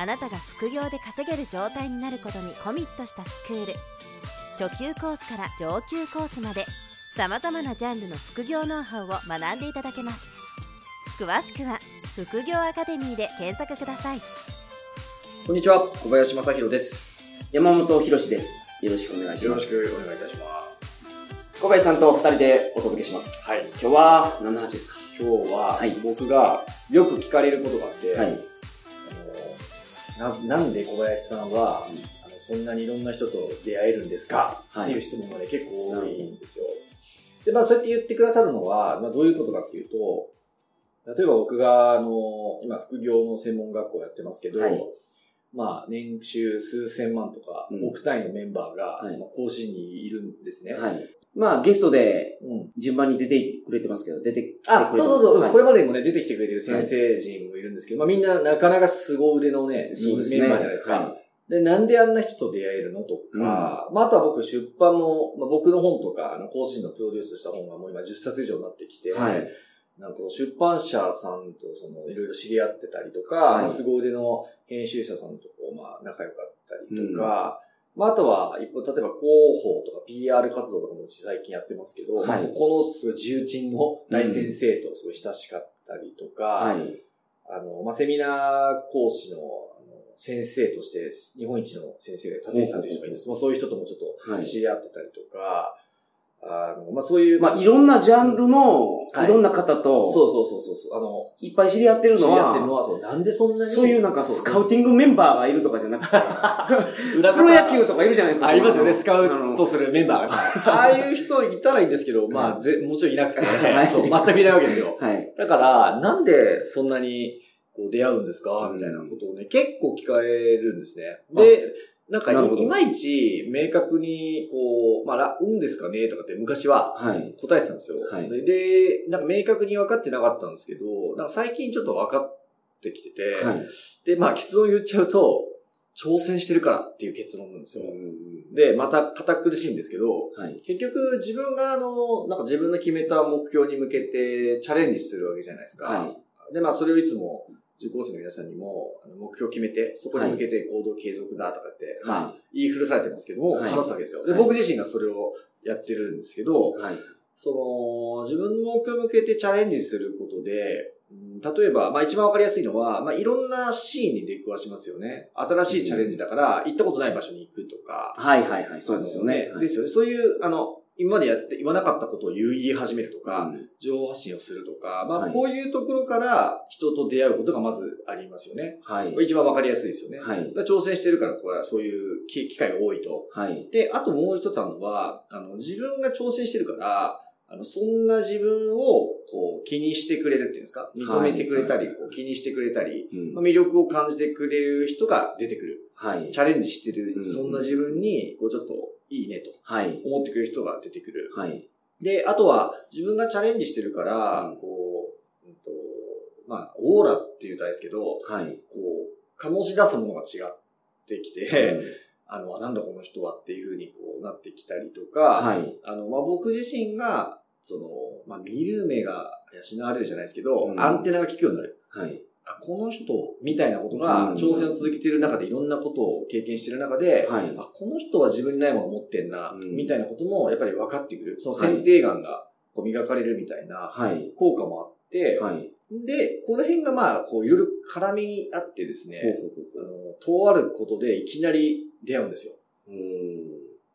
あなたが副業で稼げる状態になることにコミットしたスクール初級コースから上級コースまでさまざまなジャンルの副業ノウハウを学んでいただけます詳しくは副業アカデミーで検索くださいこんにちは、小林正宏です。山本博史です。よろしくお願いしよろします。くお願いいたしま小林さんと二人でお届けします。す。はい。今日は何の話ですか？今日ははい、僕がよく聞かれることがあって、はい。ななんで小林さんは、あのそんなにいろんな人と出会えるんですか、はいっていう質問がね、結構多いんですよ。で、まあ、そうやって言ってくださるのは、まあ、どういうことかっていうと、例えば僕が、あの、今、副業の専門学校やってますけど、はいまあ、年収数千万とか、うん億単位のメンバーが、はいまあ講師にいるんですね。はい。まあ、ゲストでうん。順番に出てくれてますけど、出てきてくれてあ、そうそうそう、はい。これまでにもね、出てきてくれてる先生陣もいるんですけど、まあみんななかなか凄腕のね、そうですね。メンバーじゃないですか。はで、なんであんな人と出会えるのとか、まああとは僕出版も、まあ、僕の本とか、あの、講師のプロデュースした本がもう今10冊以上になってきて、はい。なんか出版社さんとそのいろいろ知り合ってたりとか、はい。まあ凄腕の編集者さんとこう、まあ仲良かったりとか、まああとは一方、例えば広報とか PR 活動とかもうち最近やってますけど、はいまあそこのすごい重鎮の大先生とすごい親しかったりとか、はい。あの、まあ、セミナー講師の、先生として、日本一の先生で、立石さんという人がいるんです。まあ、そういう人ともちょっはいと知り合ってたりとか、あの、まあ、そういう、まあ、いろんなジャンルの、はいいろんな方と、そうそうそうそうそう、あの、いっぱい知り合ってる知りのは、合ってるのは、そう、なんでそんなに、そういうなんかスカウティングメンバーがいるとかじゃなくて、裏プロ野球とかいるじゃないですか。ありますよね、スカあウのトするメンバーが。ああいう人いたらいいんですけど、まあ、ぜもちろんいなくて、はいそう、全くいないわけですよ。はい。だから、なんでそんなにこう出会うんですかみたいなことをね、結構聞かれるんですね。で、なんかいまいち明確に、こう、まあら、運ですかねとかって昔ははい。答えてたんですよ。はいでで、なんか明確に分かってなかったんですけど、なんか最近ちょっと分かってきてて、はい。で、まあ結論言っちゃうと、挑戦してるからっていう結論なんですよ。で、また堅苦しいんですけど、はい。結局自分があの、なんか自分の決めた目標に向けてチャレンジするわけじゃないですか。はで、まあそれをいつも受講生の皆さんにも目標を決めて、そこに向けて行動継続だとかって、まあは言い古されてますけども、はい話すわけですよ。で、はい僕自身がそれをやってるんですけど。その、自分の目標に向けてチャレンジすることで、うん例えば、まあ一番わかりやすいのは、まあいろんなシーンに出くわしますよね。新しいチャレンジだから、行ったことない場所に行くとか、はいはいはい。そうですよね。ですよね。そういう、あの、今までやって、言わなかったことを言い始めるとか、うん情報発信をするとか、まあ、はいこういうところから人と出会うことがまずありますよね。はい。一番わかりやすいですよね。はい挑戦してるから、これはそういう機機会が多いと。はい。で、あともう一つあるのは、あの、自分が挑戦してるから、あの、そんな自分を、こう、気にしてくれるっていうんですか？認めてくれたり、はいこう気にしてくれたり、魅力を感じてくれる人が出てくる。はい。チャレンジしてる、うんそんな自分に、こう、ちょっといいねとはい。思ってくれる人が出てくる。はい。で、あとは、自分がチャレンジしてるから、うんこう、うんと、まあ、オーラって言うたらですけど、はい。こう、醸し出すものが違ってきて、あの、あなんだこの人はっていう風にこうなってきたりとか、はい。あの、まあ、僕自身が、その、まあ、見る目が養われるじゃないですけど、うんアンテナが効くようになる。はい。あ、この人、みたいなことがうん挑戦を続けている中でいろんなことを経験している中で、はい。あ、この人は自分にないものを持ってんな、うんみたいなこともやっぱり分かってくる。その選定眼がこう磨かれるみたいなはい。効果もあって、はい。で、この辺がまあ、こういろいろ絡み合ってですね、ほうほうほうあの、とあることでいきなり出会うんですよ。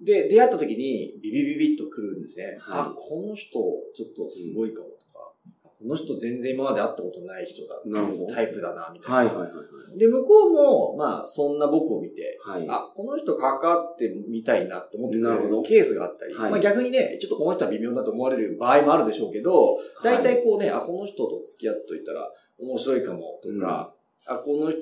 で、出会った時にビビビビッと来るんですね。はいあ、この人、ちょっとすごいかもとか、この人全然今まで会ったことない人だなるほどタイプだな、みたいな。はいはいはいで、向こうも、まあ、そんな僕を見て、はい。はい。あ、この人関わってみたいなって思ってくるケースがあったり、はいまあ逆にね、ちょっとこの人は微妙だと思われる場合もあるでしょうけど、大体こうね、あ、この人と付き合っといたら面白いかもとか、あ、この人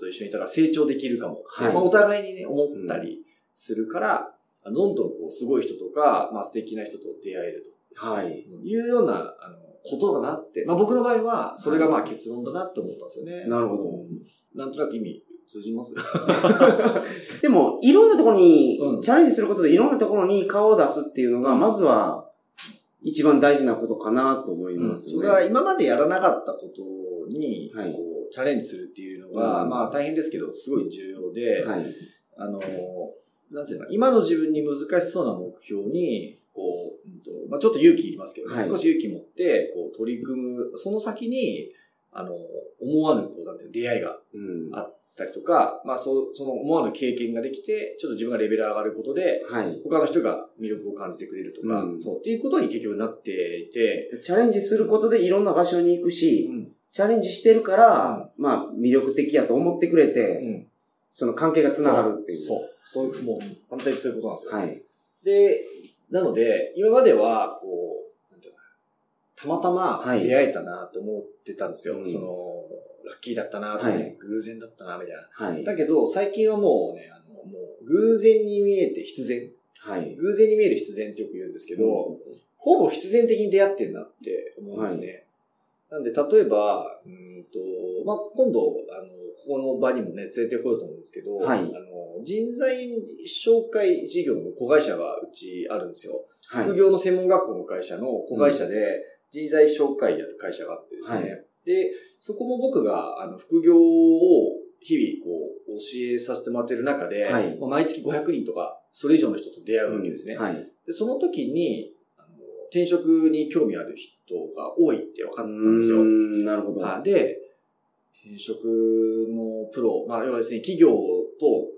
と一緒にいたら成長できるかもはいまあ、お互いにね、思ったりするから、あのどんどんこう、すごい人とか、まあ、素敵な人と出会えるはい。というような、あの、ことだなって。まあ、僕の場合は、それがまあ結論だなって思ったんですよね。なるほど。なんとなく意味通じます？でも、いろんなところに、うんチャレンジすることでいろんなところに顔を出すっていうのが、うんまずは、一番大事なことかなと思いますね。それは今までやらなかったことに、はいこうチャレンジするっていうのが、うんまあ大変ですけど、すごい重要で、はい。あの、なんていうの、今の自分に難しそうな目標に、こう、うんとまあ、ちょっと勇気いりますけどね、はい少し勇気持って、こう、取り組む、その先に、あの、思わぬ、こう、なんていうの出会いがうん。あったりとか、まあ、そその思わぬ経験ができて、ちょっと自分がレベル上がることで、はい。他の人が魅力を感じてくれるとか、うんそう、っていうことに結局なっていて、チャレンジすることでいろんな場所に行くし、うん。チャレンジしてるから、まあ、魅力的やと思ってくれて、うん。その関係が繋がるっていう。そう。そういう、もう、反対にそういうことなんですよ。はい。で、なので、今までは、こう、なんていうのかなたまたまはい出会えたなと思ってたんですよ。うんその、ラッキーだったなとかね、はい偶然だったなみたいな。はい。だけど、最近はもうね、あの、もう、偶然に見えて必然。はい。偶然に見える必然ってよく言うんですけど、ほぼ必然的に出会ってんなって思うんですね。なんで、例えば、うんと、まあ、今度、あの、ここの場にもね、連れてこようと思うんですけど、はいあの、人材紹介事業の子会社がうちあるんですよ。はい。副業の専門学校の会社の子会社で人材紹介やる会社があってですね。はで、そこも僕があの副業を日々こう教えさせてもらってる中で、はいまあ毎月500人とかそれ以上の人と出会うわけですね。はい。でその時に転職に興味ある人が多いって分かったんですよなるほど。はいで、転職のプロ、まあ、要はですね、企業と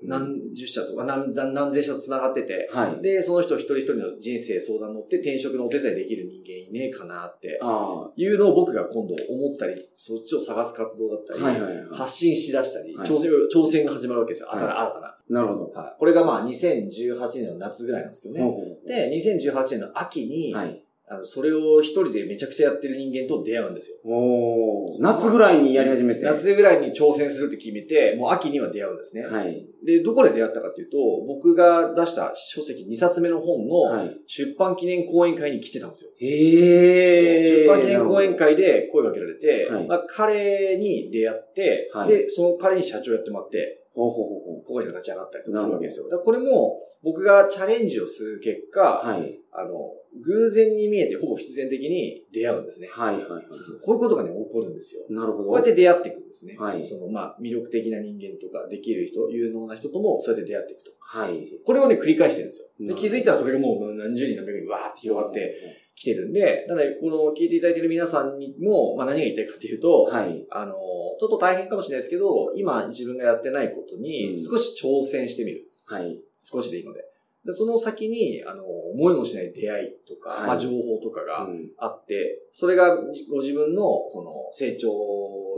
何十社とか何何何千社と繋がってて、はい。で、その人一人一人の人生相談乗って転職のお手伝いできる人間いねえかなってあいうのを僕が今度思ったり、そっちを探す活動だったあ。り、はいはいはい。発信しだしたり、はい挑戦、挑戦が始まるわけですよ。新たな、はい新たな。なるほど。はい。これがまあ2018年の夏ぐらいなんですけどね。で、2018年の秋に、はい。あの、それを一人でめちゃくちゃやってる人間と出会うんですよ。おー夏ぐらいにやり始めて。夏ぐらいに挑戦するって決めて、もう秋には出会うんですね。はい。で、どこで出会ったかっていうと、僕が出した書籍2冊目の本のはい。出版記念講演会に来てたんですよ。へー。出版記念講演会で声かけられて、はいまあ、彼に出会って、はいで、その彼に社長やってもらって、ほうほうほうほ子会社が立ち上がったりとかするわけですよ。だこれも、僕がチャレンジをする結果、う。はい。あの、偶然に見えてほぼ必然的に出会うんですね。はいはいはい。こういうことがね、起こるんですよ。なるほど。こうやって出会っていくんですね。はいその、まあ、魅力的な人間とか、できる人、有能な人とも、そうやって出会っていくと。はい。これをね、繰り返してるんですよ。で気づいたらそれがもう何十人何百人わーって広がってきてるんで、なので、この聞いていただいている皆さんにも、まあ何が言いたいかっていうと、はい。あの、ちょっと大変かもしれないですけど、今自分がやってないことうにん少し挑戦してみる。はい。少しでいいので。でその先に、あの、思いもしない出会いとか、はいまあ情報とかがうんあって、それがご自分の、その、成長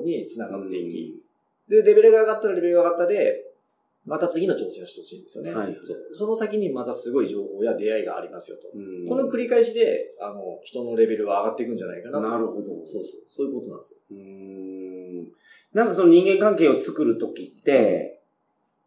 につながっていき、で、レベルが上がったらレベルが上がったで、また次の挑戦をしてほしいんですよね。はいその先にまたすごい情報や出会いがありますよと。うんこの繰り返しで、あの、人のレベルは上がっていくんじゃないかなと。なるほど。そうそう。そういうことなんですよ。うーんなんかその人間関係を作るときって、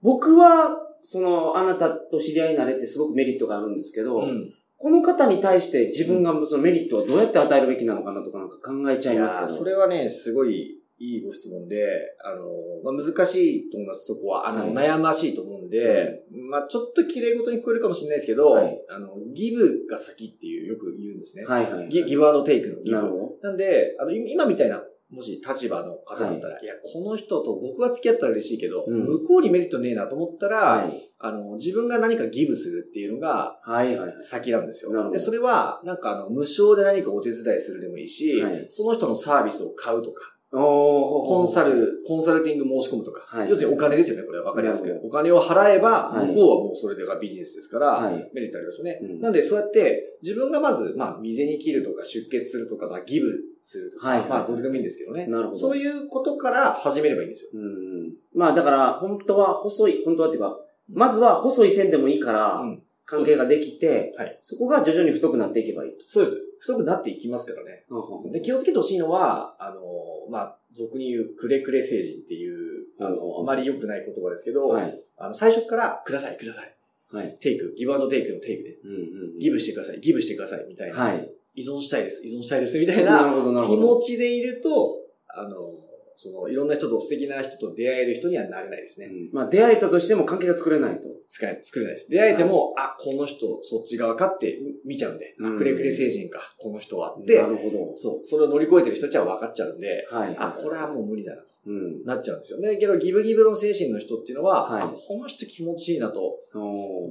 僕は、その、あなたと知り合いになれてすごくメリットがあるんですけど、ん。この方に対して自分がそのメリットをどうやって与えるべきなのかなとかなんか考えちゃいますけど。それはね、すごいいいご質問で、あの、まあ、難しいと思います、そこは。あの、はい悩ましいと思うんで、まあ、ちょっと綺麗事に聞こえるかもしれないですけど、はいあの、ギブが先っていうよく言うんですね。はいはいはい。ギギブアンドテイクのギブ。なるほど。なんで、あの、い今みたいな、もし立場の方だったら、い、や、この人と僕は付き合ったら嬉しいけど、うん向こうにメリットねえなと思ったら、はい。あの、自分が何かギブするっていうのがはいはいはい。先なんですよ。なるほどで、それは、なんかあの、無償で何かお手伝いするでもいいし、はいその人のサービスを買うとか、おコンサ。ル、コンサルティング申し込むとか、はい要するにお金ですよね、これは分かりやすく。お金を払えば、はい向こうはもうそれがビジネスですから、はいメリットありますよね。うんなんで、そうやって、自分がまず、まあ、水に切るとか、出血するとか、まあ、ギブするとか、はいはいまあ、どれでもいいんですけどね。なるほど。そういうことから始めればいいんですよ。うんうん。まあだから、本当は細い、本当はっていうか、まずは細い線でもいいから、うん関係ができて、はいそこが徐々に太くなっていけばいいと。そうです。太くなっていきますからね。で、気をつけてほしいのは、あの、まあ、俗に言うくれくれ成人っていう、あの、あまり良くない言葉ですけど、はい。あの、最初から、ください、ください。はい。テイク、ギブアンドテイクのテイクで、うんうん。ギブしてください、ギブしてください、みたいな。はい。依存したいです、依存したいです、みたいな気。持ちでいると、あの、その、いろんな人と素敵な人と出会える人にはなれないですね。うんまあ、出会えたとしても関係が作れないと。使え、作れないです。出会えても、あ、この人、そっち側かって見ちゃうんで、あうんくれくれ成人か、この人はってな、るほど。そう、それを乗り越えてる人たちは分かっちゃうんで、はい。あ、これはもう無理だなと。うん。なっちゃうんですよね。けど、ギブギブの精神の人っていうのは、はいあこの人気持ちいいなと、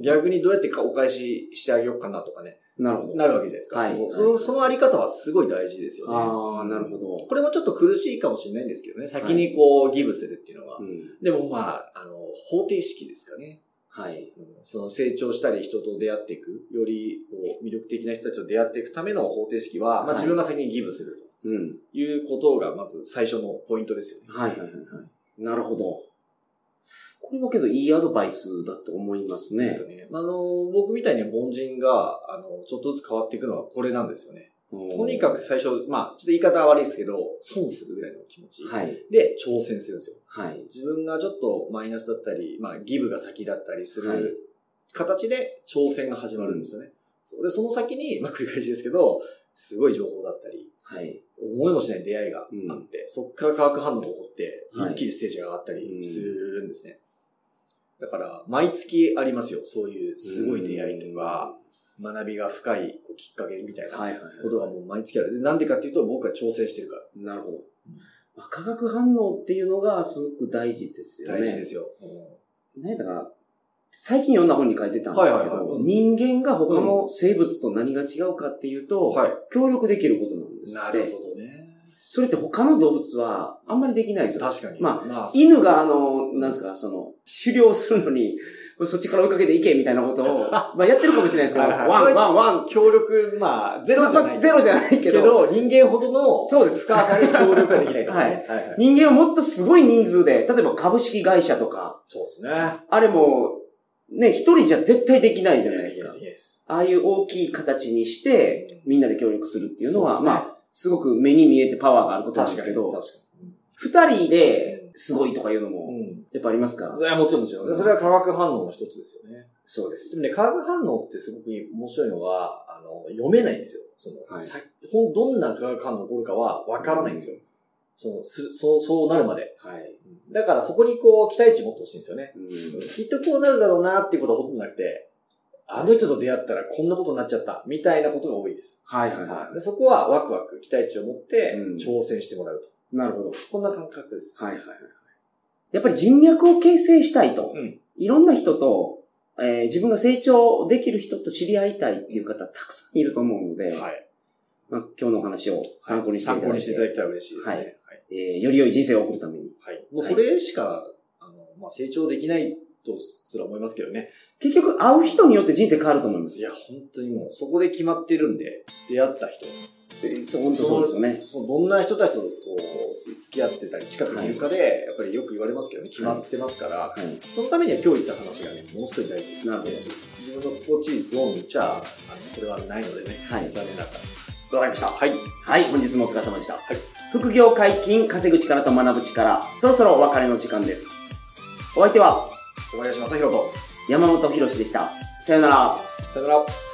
逆にどうやってかお返ししてあげようかなとかね、なるほど。なるわけじゃないですか。はいそのそのあり方はすごい大事ですよね。ああ、なるほど。これもちょっと苦しいかもしれないんですけどね。先にこう、ギブするっていうのは。うん。でもまあ、あの、方程式ですかね。はい。うんその成長したり人と出会っていく、よりこう魅力的な人たちと出会っていくための方程式は、まはいあ自分が先にギブするうん。ということがまず最初のポイントですよね。はいはいはいはい。なるほど。これはけどいいアドバイスだと思いますねですよ。ね。あの、僕みたいに凡人が、あの、ちょっとずつ変わっていくのはこれなんですよね。とにかく最初、まあ、ちょっと言い方は悪いですけど、損するぐらいの気持ち。はい。で、挑戦するんですよ。はい。自分がちょっとマイナスだったり、まあ、ギブが先だったりすはいる形で挑戦が始まるんですよね。そうで、その先に、まあ、繰り返しですけど、すごい情報だったり、はい。思いもしない出会いがあって、そこから化学反応が起こって、はい一気にステージが上がったりするんですね。だから、毎月ありますよ。そういうすごい出会いとか、学びが深いきっかけみたいなはいはいはい。ことがもう毎月ある。でなんでかっていうと、僕が挑戦してるから。なるほど。まあ化学反応っていうのがすごく大事ですよね。大事ですよ。ね、だから、最近読んだ本に書いてたんですけはいはいはいど、うん人間が他の生物と何が違うかっていうと、は協力できることなんでい。す。なるほどね。それって他の動物はあんまりできないですよ。確かに。まあ、まあ、犬があの、なんですか、その、狩猟するのに、そっちから追いかけていけみたいなことを、まあやってるかもしれないですけど、ワン、ワン、ワン、協力、まあ、ゼロじゃない。ゼロじゃないけど、けど、人間ほどの、そうです深さで協力ができないとかね。はいはいはい。人間はもっとすごい人数で、例えば株式会社とか、そうですね。あれも、ね、一人じゃ絶対できないじゃないですか。ああいう大きい形にして、みんなで協力するっていうのは、まあ、すごく目に見えてパワーがあることなんですけど、二人ですごいとかいうのも。やっぱありますか？それはもちろんもちろん。でそれは化学反応の一つですよね。そうです。でもね、化学反応ってすごく面白いのは、あの、読めないんですよ。その、はいどんな化学反応が起こるかはわからないんですよ。その、す、そう、そうなるまで。はい。だからそこにこう、期待値持ってほしいんですよね。うんきっとこうなるだろうなっていうことはほとんどなくて、あの人と出会ったらこんなことになっちゃった、みたいなことが多いです。はいはいはでそこはワクワク、期待値を持ってうん挑戦してもらうと。い。なるほど。こんな感覚です。はいはいはい。やっぱり人脈を形成したいと。うんいろんな人と、えー自分が成長できる人と知り合いたいっていう方たくさんいると思うので、はい。まあ、今日のお話を参考にしていただいて、参考にしていただけたら嬉しいですね。ははいい。えーより良い人生を送るために。はい。もうそれしか、あの、まあ、成長できないとすら思いますけどね。結局、会う人によって人生変わると思います。いや、本当にもう、そこで決まってるんで、出会った人。えーそう、本当そうですよね。そのどんな人たちとこう、付き合ってたり、近くにいるかで、やっぱりよく言われますけどね、決まってますから、はい。そのためには今日言った話がね、ものすごい大事なるほどです。自分の心地いいゾーンにいちゃ、あの、それはないのでね、はい残念ながら。わかりました。はい。はい、本日もお疲れ様でした。はい副業解禁、稼ぐ力と学ぶ力、そろそろお別れの時間です。お相手は小林正宏と、山本博史でした。さよなら。さよなら。